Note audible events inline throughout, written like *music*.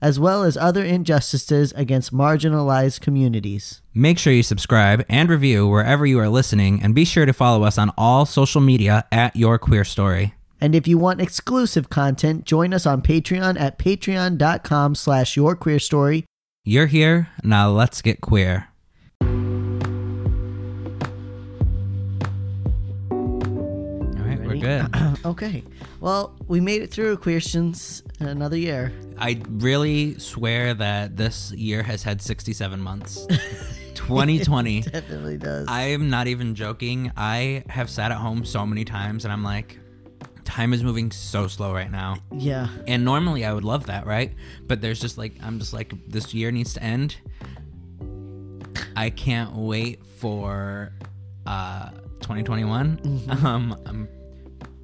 as well as other injustices against marginalized communities. Make sure you subscribe and review wherever you are listening, and be sure to follow us on all social media at Your Queer Story. And if you want exclusive content, join us on Patreon at patreon.com slash yourqueerstory. You're here, now let's get queer. All right, we're good. *clears throat* Okay. Well, we made it through Questions another year. I really swear that this year has had 67 months. *laughs* 2020. Definitely does. I am not even joking. I have sat at home so many times and I'm like, time is moving so slow right now. yeah. And normally I would love that, right? But there's just like, I'm just like, this year needs to end. I can't wait for uh, 2021. *laughs* Um, I'm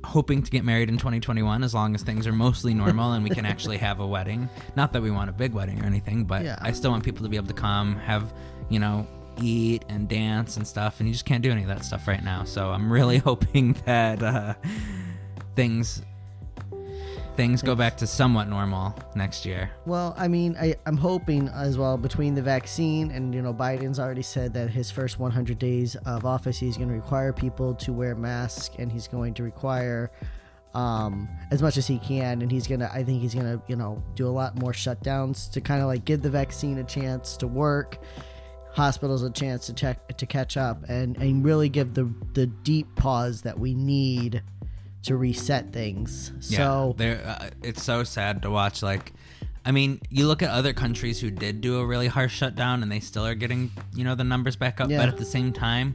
hoping to get married in 2021 as long as things are mostly *laughs* normal and we can actually have a wedding. Not that we want a big wedding or anything, but Yeah. I still want people to be able to come, have, you know, eat and dance and stuff. And you just can't do any of that stuff right now. So I'm really *laughs* hoping that uh, things things go back to somewhat normal next year. Well, I mean, I, I'm hoping as well between the vaccine and, you know, Biden's already said that his first 100 days of office, he's going to require people to wear masks and he's going to require um, as much as he can. And he's going to, I think he's going to, you know, do a lot more shutdowns to kind of like give the vaccine a chance to work, hospitals a chance to check, to catch up and, and really give the, the deep pause that we need to reset things. So, there, uh, it's so sad to watch. Like, I mean, you look at other countries who did do a really harsh shutdown, and they still are getting, you know, the numbers back up. Yeah. But at the same time,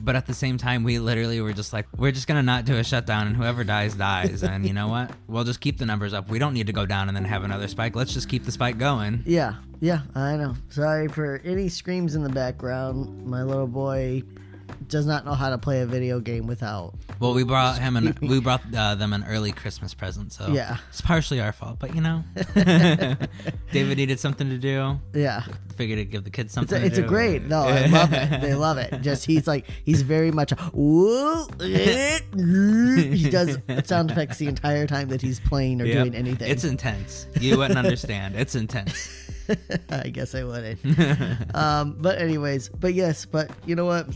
but at the same time, we literally were just like, we're just gonna not do a shutdown, and whoever dies dies. and you know what? *laughs* We'll just keep the numbers up. We don't need to go down and then have another spike. Let's just keep the spike going. Yeah, yeah, I know. Sorry for any screams in the background. My little boy does not know how to play a video game without. Well, we brought him and *laughs* we brought uh, them an early Christmas present, so Yeah. it's partially our fault. But you know, *laughs* David needed something to do. Yeah. Figured to give the kids It's something. a, to it's a great. No, I love it. They love it. Just he's like he's very much. a, "Whoa, eh, he does sound effects the entire time that he's playing or Yep. doing anything. It's intense. You wouldn't understand. It's intense. *laughs* I guess I wouldn't. um, but anyways, but yes, but you know what?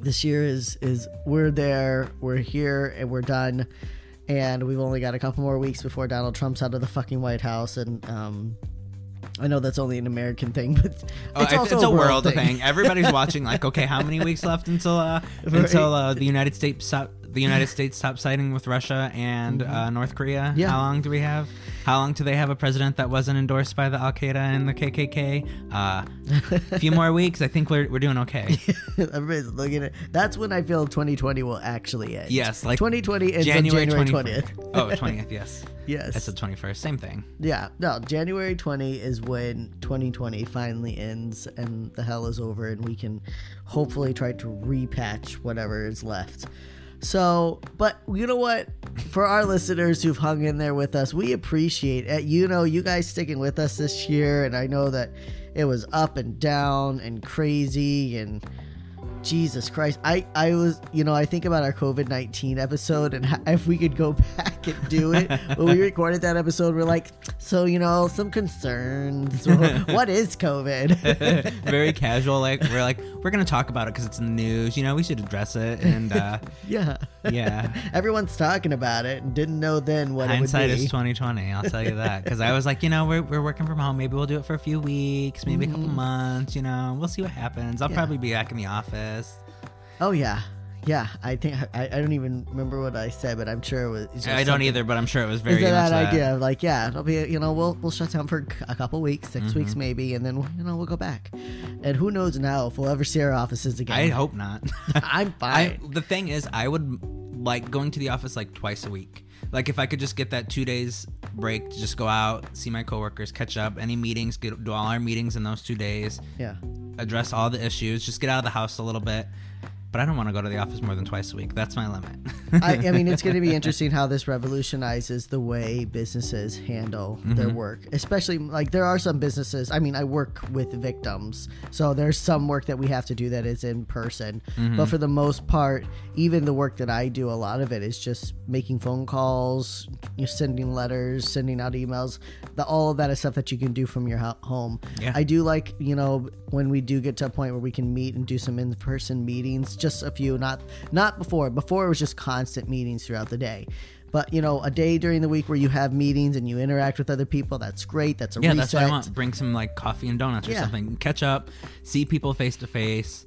This year is is we're there, we're here, and we're done. And we've only got a couple more weeks before Donald Trump's out of the fucking White House. And um, I know that's only an American thing, but it's, Oh, it's, also it's a world thing. Everybody's *laughs* watching. Like, okay, how many weeks left until uh, *laughs* until uh, the United States stop the United States stop siding with Russia and uh, North Korea? Mm-hmm. Yeah. How long do we have? How long do they have a president that wasn't endorsed by the Al Qaeda and the KKK? Uh, a few more weeks. I think we're we're doing okay. *laughs* Everybody's looking at. That's when I feel 2020 will actually end. Yes, like 2020 ends January January 20th. 20th. Oh, *laughs* 20th. Yes. yes. I said 21st. Same thing. Yeah, no, January 20 is when 2020 finally ends and the hell is over and we can hopefully try to repatch whatever is left. So, but you know what? For our listeners who've hung in there with us, we appreciate it. You know, you guys sticking with us this year, and I know that it was up and down and crazy and Jesus Christ. I, I was, you know, I think about our COVID 19 episode and how, if we could go *laughs* back and do it. when we recorded that episode, we're like, so, you know, some concerns. *laughs* what is COVID? *laughs* Very casual. Like we're like we're gonna talk about it because it's in the news. You know, we should address it. And uh, yeah. yeah, Everyone's talking about it and didn't know then what hindsight it would be. is twenty twenty. I'll tell you that because I was like, you know, we're we're working from home. Maybe we'll do it for a few weeks, maybe a couple months. You know, we'll see what happens. I'll Mm-hmm. Yeah. probably be back in the office. Oh, yeah. Yeah. I think, I, I don't even remember what I said, but I'm sure it was. just I don't either, but I'm sure it was Is very much that that. idea? of Like, yeah, it'll be, you know, we'll we'll shut down for a couple weeks, 6 Mm-hmm. weeks maybe, and then you know we'll go back. And who knows now if we'll ever see our offices again? I hope not. *laughs* I'm *laughs* I, fine. the thing is, I would like going to the office like twice a week. Like if I could just get that two days break to just go out, see my coworkers, catch up, any meetings, get, do all our meetings in those two days, yeah. address all the issues, just get out of the house a little bit. But I don't want to go to the office more than twice a week. That's my limit. *laughs* I, I mean, it's going to be *laughs* interesting how this revolutionizes the way businesses handle their mm-hmm. work. Especially, like, there are some businesses. I mean, I work with victims, so there's some work that we have to do that is in person. But mm-hmm. for the most part, even the work that I do, a lot of it is just making phone calls, you're sending letters, sending out emails. The, all of that is stuff that you can do from your home. Yeah. I do like, you know, when we do get to a point where we can meet and do some in-person meetings, just a few, not not before. Before it was just constant meetings throughout the day. But you know, a day during the week where you have meetings and you interact with other people, that's great. That's a yeah, reset. that's what I want. Bring some like coffee and donuts or Yeah. something. Catch up, see people face to face.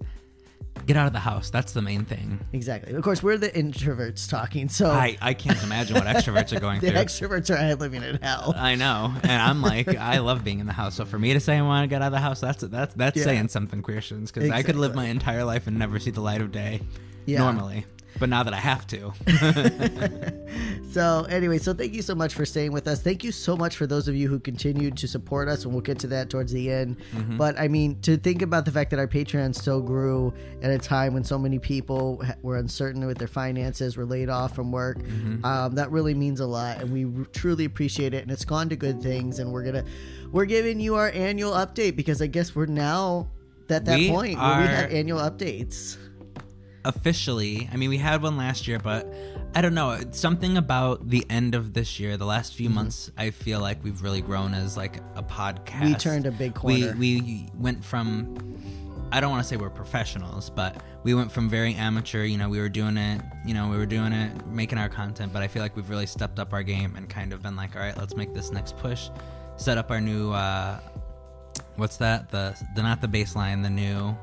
Get out of the house. That's the main thing. Exactly. Of course, we're the introverts talking, so I, I can't imagine what extroverts are going *laughs* the through. extroverts are living in hell. I know, and I'm like, *laughs* I love being in the house. So for me to say I want to get out of the house, that's that's that's Yeah. saying something, Christians, because I could live Exactly. my entire life and never see the light of day Yeah. normally. But now that I have to, *laughs* So anyway, so thank you so much for staying with us. Thank you so much for those of you who continued to support us, and we'll get to that towards the end. Mm-hmm. But I mean, to think about the fact that our Patreon still grew at a time when so many people were uncertain with their finances, were laid off from work, Mm-hmm. um, that really means a lot, and we r- truly appreciate it. And it's gone to good things, and we're gonna we're giving you our annual update because I guess we're now at that We point where we have annual updates. Officially, I mean, we had one last year, but I don't know. Something about the end of this year, the last few months, I feel like we've really grown as like a podcast. Mm-hmm. We turned a big corner. We we went from I don't want to say we're professionals, but we went from very amateur, you know, we were doing it, you know, we were doing it, making our content, but I feel like we've really stepped up our game and kind of been like, all right, let's make this next push, set up our new uh what's that? The the not the baseline, the new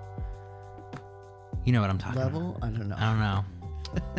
You know what I'm talking about. Level? I don't know. I don't know.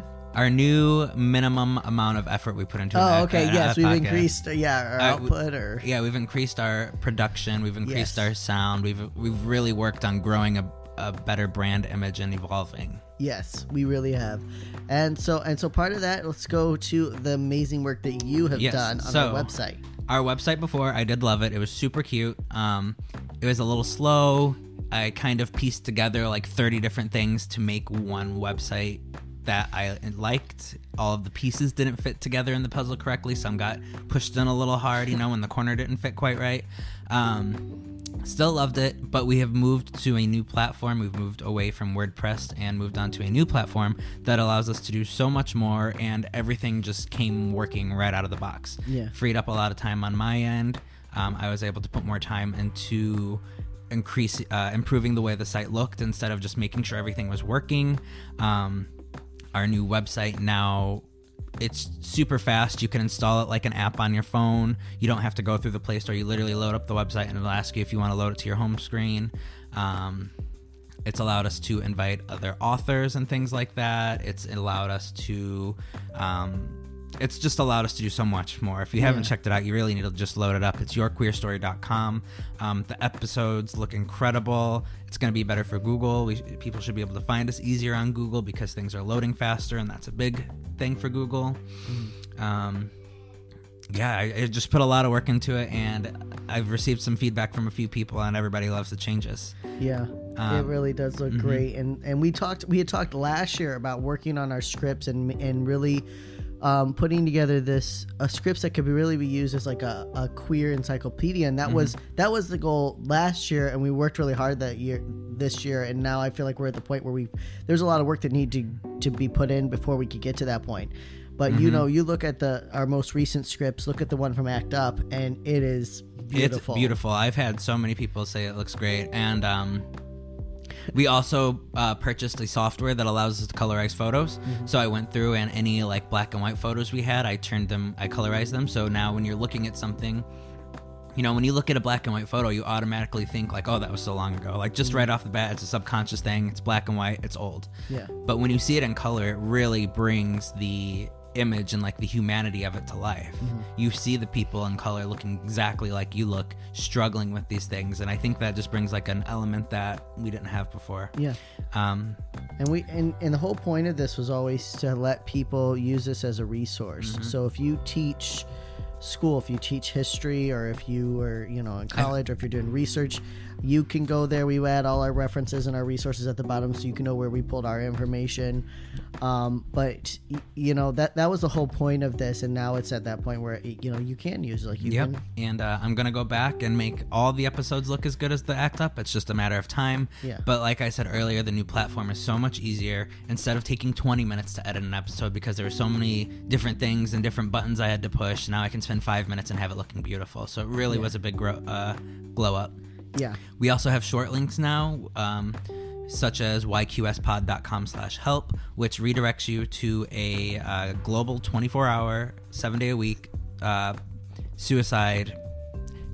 *laughs* Our new minimum amount of effort we put into an Oh, ep- okay. an Yes, we've increased. uh, Yeah, our Uh, output or Yeah, we've increased our production. We've increased Yes. our sound. We've we've really worked on growing a, a better brand image and evolving. yes, we really have. And so and so part of that, let's go to the amazing work that you have Yes, done on so- our website. Our website before, I did love it. It was super cute. Um, it was a little slow. I kind of pieced together like 30 different things to make one website that I liked. All of the pieces didn't fit together in the puzzle correctly. Some got pushed in a little hard, you know, when the corner didn't fit quite right. Um, still loved it, but we have moved to a new platform. We've moved away from WordPress and moved on to a new platform that allows us to do so much more, and everything just came working right out of the box. Yeah. Freed up a lot of time on my end. Um, I was able to put more time into increase uh, improving the way the site looked instead of just making sure everything was working. Um, our new website now it's super fast. You can install it like an app on your phone. You don't have to go through the Play Store. You literally load up the website and it'll ask you if you want to load it to your home screen. Um, it's allowed us to invite other authors and things like that. It's allowed us to. Um, it's just allowed us to do so much more. If you haven't checked it out, you really need to just load it up. It's yourqueerstory.com. Um, the episodes look incredible. It's going to be better for Google. We, people should be able to find us easier on Google because things are loading faster, and that's a big thing for Google. Um, yeah, I, I just put a lot of work into it, and I've received some feedback from a few people, and everybody loves the changes. Yeah, it Um, really does look mm-hmm. great. And and we talked we had talked last year about working on our scripts and and really um, putting together this uh, scripts that could be really be used as like a, a queer encyclopedia. And that Mm-hmm. was that was the goal last year, and we worked really hard that year this year. And now I feel like we're at the point where we there's a lot of work that need to to be put in before we could get to that point. But Mm-hmm. you know, you look at the our most recent scripts. Look at the one from Act Up, and it is beautiful. It's beautiful. I've had so many people say it looks great, and um, we also uh, purchased a software that allows us to colorize photos. Mm-hmm. So I went through and any like black and white photos we had, I turned them, I colorized them. So now when you're looking at something. You know, when you look at a black and white photo, you automatically think like, "Oh, that was so long ago." Like just right off the bat, it's a subconscious thing. It's black and white. It's old. Yeah. But when you see it in color, it really brings the image and like the humanity of it to life. You see the people in color looking exactly like you look, struggling with these things, and I think that just brings like an element that we didn't have before. Yeah. Um, And we and, and the whole point of this was always to let people use this as a resource. So if you teach school, if you teach history or if you are, you know, in college or if you're doing research, You can go there. We add all our references and our resources at the bottom, so you can know where we pulled our information. Um, but you know that that was the whole point of this, and now it's at that point where you know you can use like you Yep. can. And uh, I'm gonna go back and make all the episodes look as good as the Act Up. It's just a matter of time. Yeah. But like I said earlier, the new platform is so much easier. Instead of taking 20 minutes to edit an episode because there were so many different things and different buttons I had to push, now I can spend five minutes and have it looking beautiful. So it really was a big grow, uh, glow up. Yeah. We also have short links now, um, such as yqspod.com slash help, which redirects you to a uh, global 24 hour, seven day a week uh, suicide,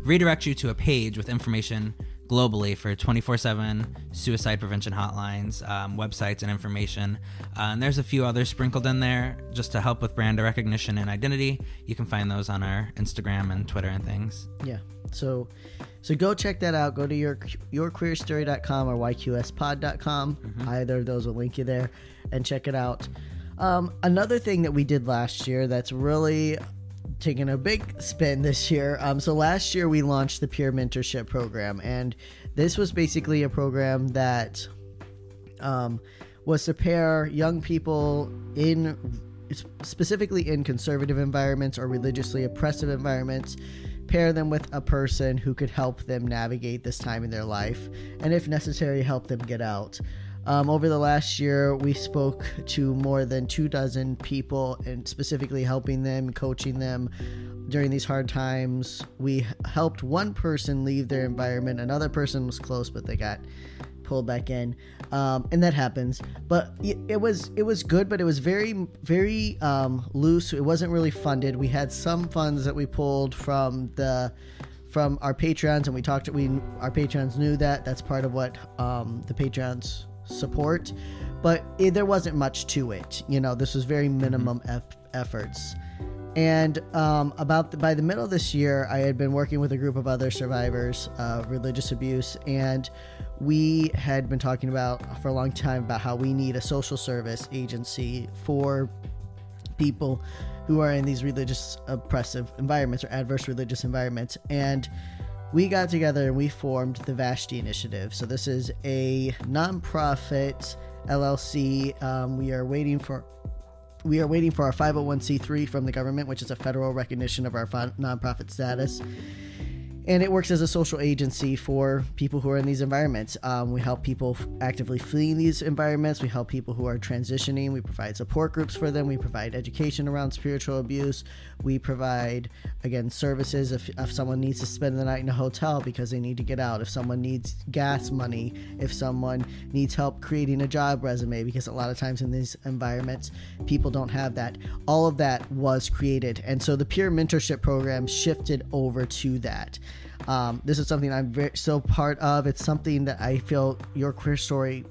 redirects you to a page with information globally for 24 7 suicide prevention hotlines, um, websites, and information. Uh, and there's a few others sprinkled in there just to help with brand recognition and identity. You can find those on our Instagram and Twitter and things. Yeah. So so go check that out. Go to your yourqueerstory.com or yqspod.com. Either of those will link you there and check it out. Um, another thing that we did last year that's really taking a big spin this year. Um, so last year we launched the peer mentorship program, and this was basically a program that um, was to pair young people in specifically in conservative environments or religiously oppressive environments pair them with a person who could help them navigate this time in their life and if necessary help them get out. Um, over the last year we spoke to more than two dozen people and specifically helping them coaching them during these hard times. We helped one person leave their environment. Another person was close but they got pulled back in um, and that happens. But it, it was it was good but it was very very um, loose. It wasn't really funded. We had some funds that we pulled from the from our patrons and we talked we our patrons knew that. That's part of what um, the patrons support. But it, there wasn't much to it. You know this was very minimum eff- efforts and um, about the, by the middle of this year, I had been working with a group of other survivors of religious abuse, and we had been talking about for a long time about how we need a social service agency for people who are in these religious oppressive environments or adverse religious environments. And we got together and we formed the Vashti Initiative. So this is a nonprofit LLC. Um, we are waiting for we are waiting for our 501c3 from the government, which is a federal recognition of our nonprofit status. And it works as a social agency for people who are in these environments. Um, we help people actively fleeing these environments. We help people who are transitioning. We provide support groups for them. We provide education around spiritual abuse. We provide, again, services if, if someone needs to spend the night in a hotel because they need to get out, if someone needs gas money, if someone needs help creating a job resume, because a lot of times in these environments, people don't have that. All of that was created. And so the peer mentorship program shifted over to that. Um, this is something I'm very, so part of. It's something that I feel your queer story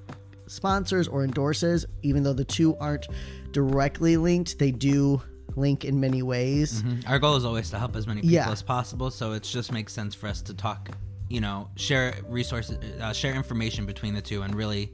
sponsors or endorses, even though the two aren't directly linked, they do link in many ways. Mhm. Our goal is always to help as many people Yeah. as possible, so it just makes sense for us to talk, you know, share resources, uh, share information between the two, and really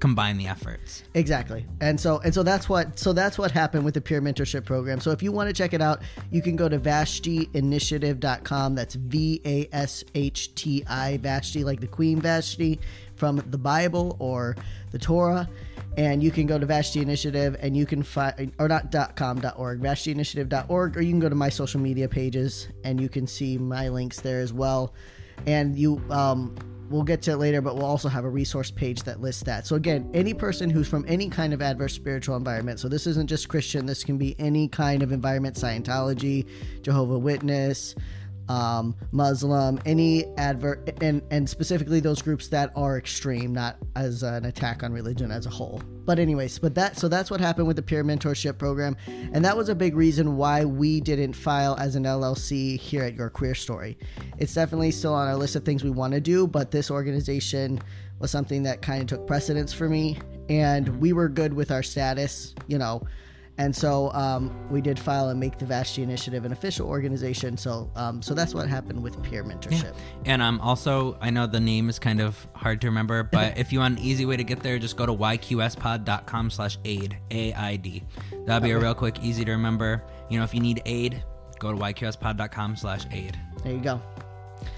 combine the efforts. Exactly. And so and so that's what so that's what happened with the peer mentorship program. So if you want to check it out, you can go to vashtiinitiative.com. That's V A S H T I Vashti like the Queen Vashti from the Bible or the Torah. And you can go to Vashti Initiative and you can find or not dot com dot org, vashtiinitiative.org, or you can go to my social media pages and you can see my links there as well. And you um we'll get to it later, but we'll also have a resource page that lists that. So again, any person who's from any kind of adverse spiritual environment. So this isn't just Christian. This can be any kind of environment: Scientology, Jehovah Witness, um, Muslim, any advert, and and specifically those groups that are extreme, not as an attack on religion as a whole. But anyways, but that so that's what happened with the peer mentorship program, and that was a big reason why we didn't file as an LLC here at Your Queer Story. It's definitely still on our list of things we want to do, but this organization was something that kind of took precedence for me, and we were good with our status, you know. And so um, we did file and make the Vashti Initiative an official organization. So um, so that's what happened with peer mentorship. And um, also, I know the name is kind of hard to remember, *laughs* but if you want an easy way to get there, just go to yqspod.com slash aid, A-I-D. That'll be a real quick, easy to remember. You know, if you need aid, go to yqspod.com slash aid. There you go.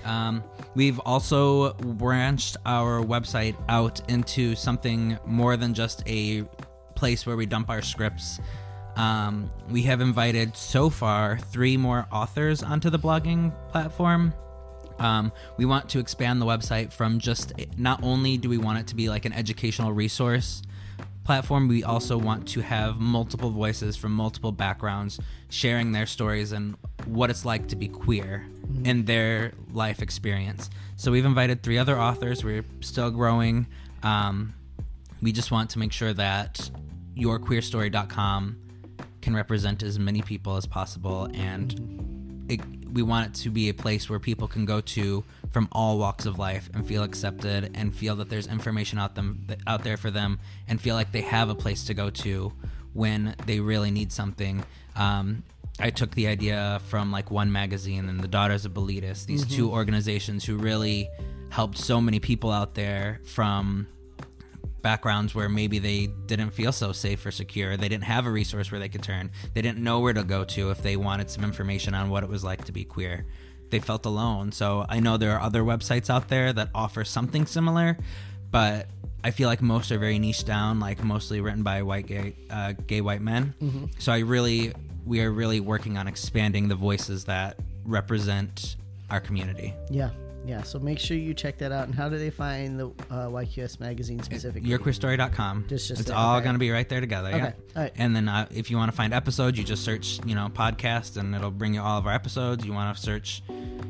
Um, we've also branched our website out into something more than just a place where we dump our scripts. Um, we have invited so far three more authors onto the blogging platform. Um, we want to expand the website from just not only do we want it to be like an educational resource platform, we also want to have multiple voices from multiple backgrounds sharing their stories and what it's like to be queer in their life experience. So we've invited three other authors. We're still growing. Um, we just want to make sure that yourqueerstory.com can represent as many people as possible and it, we want it to be a place where people can go to from all walks of life and feel accepted and feel that there's information out them out there for them and feel like they have a place to go to when they really need something. Um, I took the idea from like One Magazine and the Daughters of Bilitis, these two organizations who really helped so many people out there from backgrounds where maybe they didn't feel so safe or secure. They didn't have a resource where they could turn. They didn't know where to go to if they wanted some information on what it was like to be queer. They felt alone. So I know there are other websites out there that offer something similar, but I feel like most are very niche down, like mostly written by white gay, uh, gay white men. So I really, we are really working on expanding the voices that represent our community. Yeah, yeah. So make sure you check that out. And how do they find the uh, YQS magazine specifically? yourqueerstory.com. Just- just it's there, all okay. going to be right there together. Yeah. Okay, all right. And then uh, if you want to find episodes, you just search, you know, podcast, and it'll bring you all of our episodes. You want to search,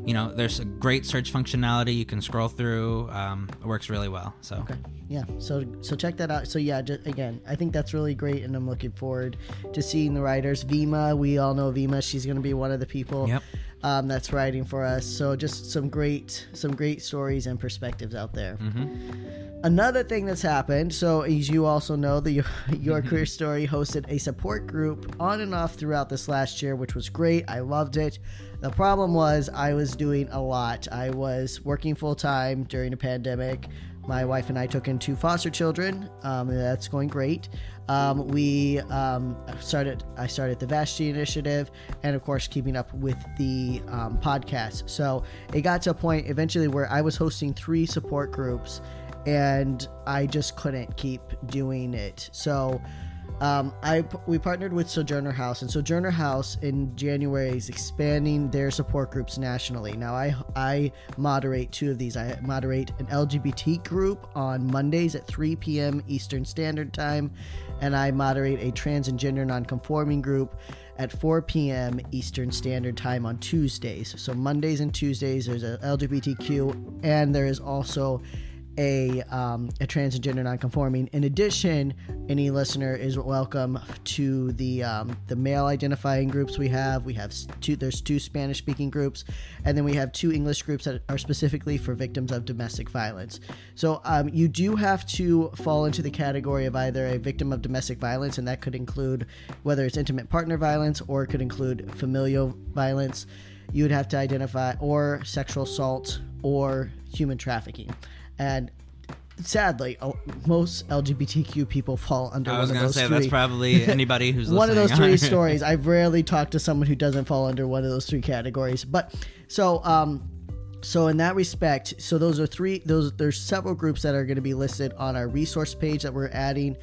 you know, there's a great search functionality. You can scroll through. Um, it works really well. So Okay. Yeah. So so check that out. So yeah, just, again, I think that's really great, and I'm looking forward to seeing the writers. Vima, we all know Vima. She's going to be one of the people. Yep. Um, that's writing for us. So just some great some great stories and perspectives out there. Another thing that's happened. So as you also know, the *laughs* Your Queer Story hosted a support group on and off throughout this last year, which was great. I loved it. The problem was I was doing a lot. I was working full time during the pandemic. My wife and I took in two foster children. Um, that's going great. Um, we um, started. I started the Vashti Initiative, and of course, keeping up with the um, podcast. So it got to a point eventually where I was hosting three support groups, and I just couldn't keep doing it. So um, I we partnered with Sojourner House, and Sojourner House in January is expanding their support groups nationally. Now I I moderate two of these. I moderate an LGBT group on Mondays at 3 p.m. Eastern Standard Time, and I moderate a trans and gender nonconforming group at 4 p.m. Eastern Standard Time on Tuesdays. So Mondays and Tuesdays there's a LGBTQ, and there is also a um, a trans and gender nonconforming. In addition, any listener is welcome to the um, the male identifying groups we have. We have two. There's two Spanish speaking groups, and then we have two English groups that are specifically for victims of domestic violence. So um, you do have to fall into the category of either a victim of domestic violence, and that could include whether it's intimate partner violence or it could include familial violence. You would have to identify or sexual assault or human trafficking and sadly, most LGBTQ people fall under I was going to say three. that's probably *laughs* anybody who's one of those three *laughs* stories. I've rarely talked to someone who doesn't fall under one of those three categories. But so, um, so in that respect, so those are three. Those there's several groups that are going to be listed on our resource page that we're adding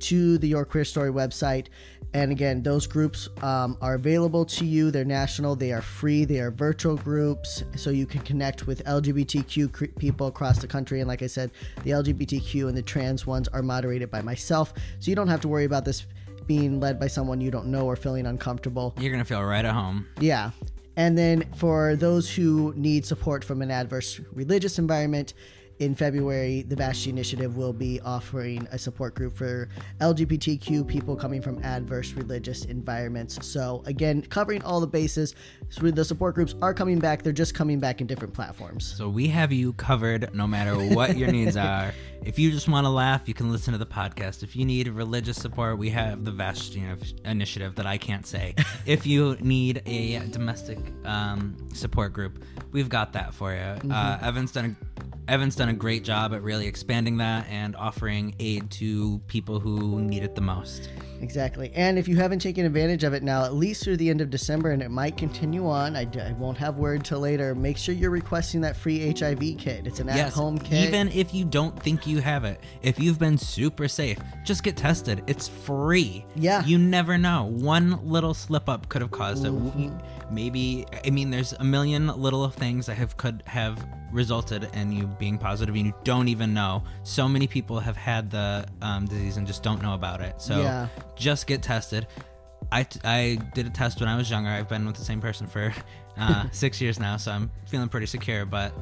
to the Your Queer Story website. And again, those groups um, are available to you. They're national, they are free, they are virtual groups, so you can connect with LGBTQ cr- people across the country. And like I said, the LGBTQ and the trans ones are moderated by myself, so you don't have to worry about this being led by someone you don't know or feeling uncomfortable. You're going to feel right at home. Yeah. And then for those who need support from an adverse religious environment, in February, the Vashti Initiative will be offering a support group for LGBTQ people coming from adverse religious environments. So, again, covering all the bases. So the support groups are coming back, they're just coming back in different platforms. So we have you covered no matter what your needs *laughs* are. If you just want to laugh, you can listen to the podcast. If you need religious support, we have the Vashti initiative that I can't say. *laughs* if you need a domestic um, support group, we've got that for you. Uh, Evan's done a Evan's done a great job at really expanding that and offering aid to people who need it the most. Exactly. And if you haven't taken advantage of it now, at least through the end of December, and it might continue on, I, I won't have word till later, make sure you're requesting that free HIV kit. It's an at home kit. Even if you don't think you have it, if you've been super safe, just get tested. It's free. Yeah. You never know. One little slip up could have caused Mm-hmm. it. Maybe, I mean, there's a million little things that have could have resulted in you being positive and you don't even know. So many people have had the um, disease and just don't know about it. So Yeah. just get tested. I, I did a test when I was younger. I've been with the same person for uh, *laughs* six years now, so I'm feeling pretty secure. But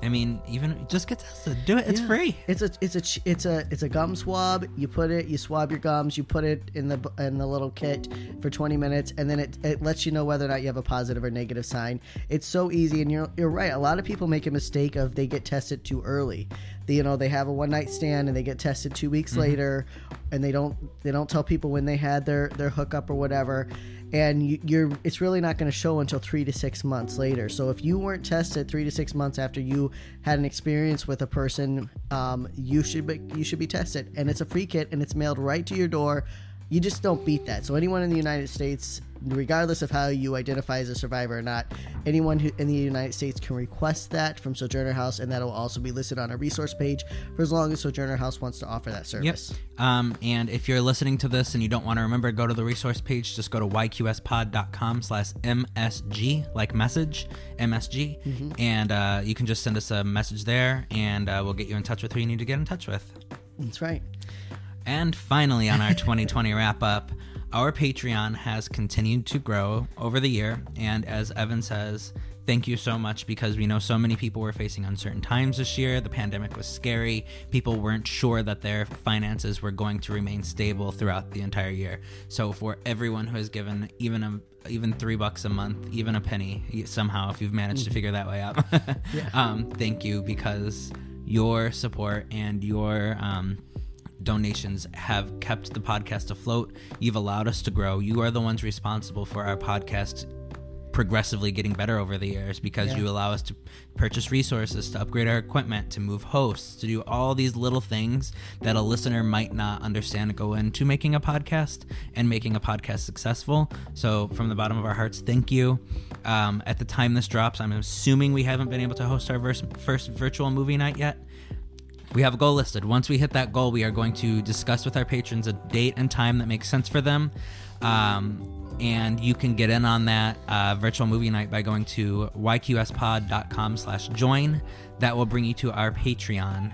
I mean, even just get tested. Do it. It's Yeah. free. It's a it's a it's a it's a gum swab. You put it, you swab your gums, you put it in the in the little kit for 20 minutes, and then it, it lets you know whether or not you have a positive or negative sign. It's so easy, and you're you're right. A lot of people make a mistake of they get tested too early. They, you know, they have a one night stand and they get tested two weeks later, and they don't they don't tell people when they had their their hookup or whatever. And you, you're it's really not going to show until three to six months later. So if you weren't tested three to six months after you had an experience with a person, um, you should be you should be tested. And it's a free kit and it's mailed right to your door. You just don't beat that. So anyone in the United States, regardless of how you identify as a survivor or not, anyone who in the United States can request that from Sojourner House, and that will also be listed on a resource page for as long as Sojourner House wants to offer that service. Um, and if you're listening to this and you don't want to remember, go to the resource page. Just go to yqspod.com slash MSG, like message, MSG. Mm-hmm. And uh, you can just send us a message there and uh, we'll get you in touch with who you need to get in touch with. That's right. And finally, on our 2020 wrap up, our Patreon has continued to grow over the year. And as Evan says, thank you so much because we know so many people were facing uncertain times this year. The pandemic was scary. People weren't sure that their finances were going to remain stable throughout the entire year. So, for everyone who has given even a even three bucks a month, even a penny, somehow, if you've managed to figure that way out, *laughs* *laughs* um, thank you because your support and your um, donations have kept the podcast afloat. You've allowed us to grow. You are the ones responsible for our podcast progressively getting better over the years because Yeah. you allow us to purchase resources, to upgrade our equipment, to move hosts, to do all these little things that a listener might not understand go into making a podcast and making a podcast successful. So, from the bottom of our hearts, thank you. Um, at the time this drops, I'm assuming we haven't been able to host our first virtual movie night yet. We have a goal listed. Once we hit that goal, we are going to discuss with our patrons a date and time that makes sense for them. Um, and you can get in on that uh, virtual movie night by going to yqspod.com slash join. That will bring you to our Patreon.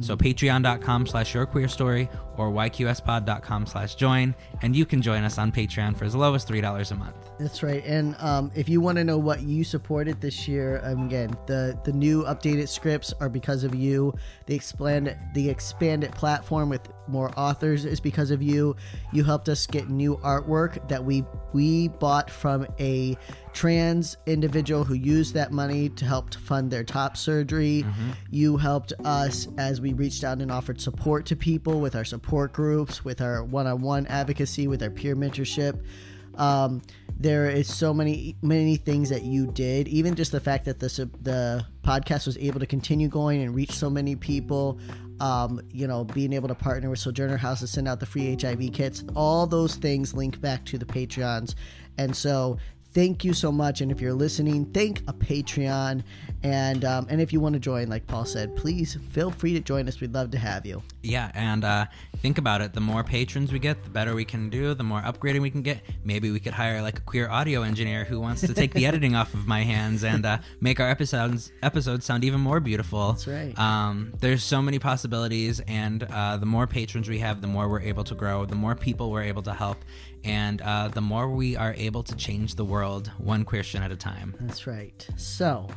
So patreon.com slash your queer story or yqspod.com slash join. And you can join us on Patreon for as low as $3 a month. That's right. And um, if you want to know what you supported this year, um, again, the the new updated scripts are because of you. The expanded the expanded platform with more authors is because of you. You helped us get new artwork that we we bought from a trans individual who used that money to help to fund their top surgery. You helped us as we reached out and offered support to people with our support groups, with our one-on-one advocacy, with our peer mentorship. Um, there is so many many things that you did. Even just the fact that the the podcast was able to continue going and reach so many people. Um, you know, being able to partner with Sojourner House to send out the free HIV kits. All those things link back to the Patreons, and so thank you so much. And if you're listening, thank a Patreon. And um, and if you want to join, like Paul said, please feel free to join us. We'd love to have you. Yeah, and uh, think about it. The more patrons we get, the better we can do. The more upgrading we can get. Maybe we could hire like a queer audio engineer who wants to take the *laughs* editing off of my hands and uh, make our episodes episodes sound even more beautiful. That's right. Um, there's so many possibilities, and uh, the more patrons we have, the more we're able to grow. The more people we're able to help, and uh, the more we are able to change the world one question at a time. That's right. So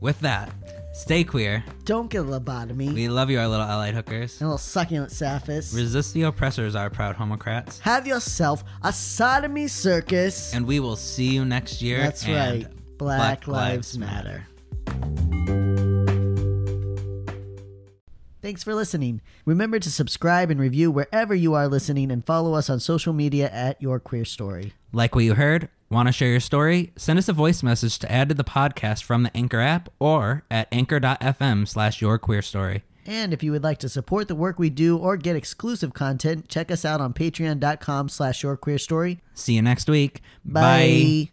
With that, stay queer. don't get a lobotomy. We love you, our little allied hookers. a little succulent Sapphists. Resist the oppressors, our proud homocrats. Have yourself a sodomy circus. And we will see you next year. That's and right. Black, Lives Matter. Thanks for listening. Remember to subscribe and review wherever you are listening and follow us on social media at Your Queer Story. Like what you heard? Want to share your story? Send us a voice message to add to the podcast from the Anchor app or at anchor.fm slash your queer story. And if you would like to support the work we do or get exclusive content, check us out on patreon.com slash your queer story. See you next week. Bye.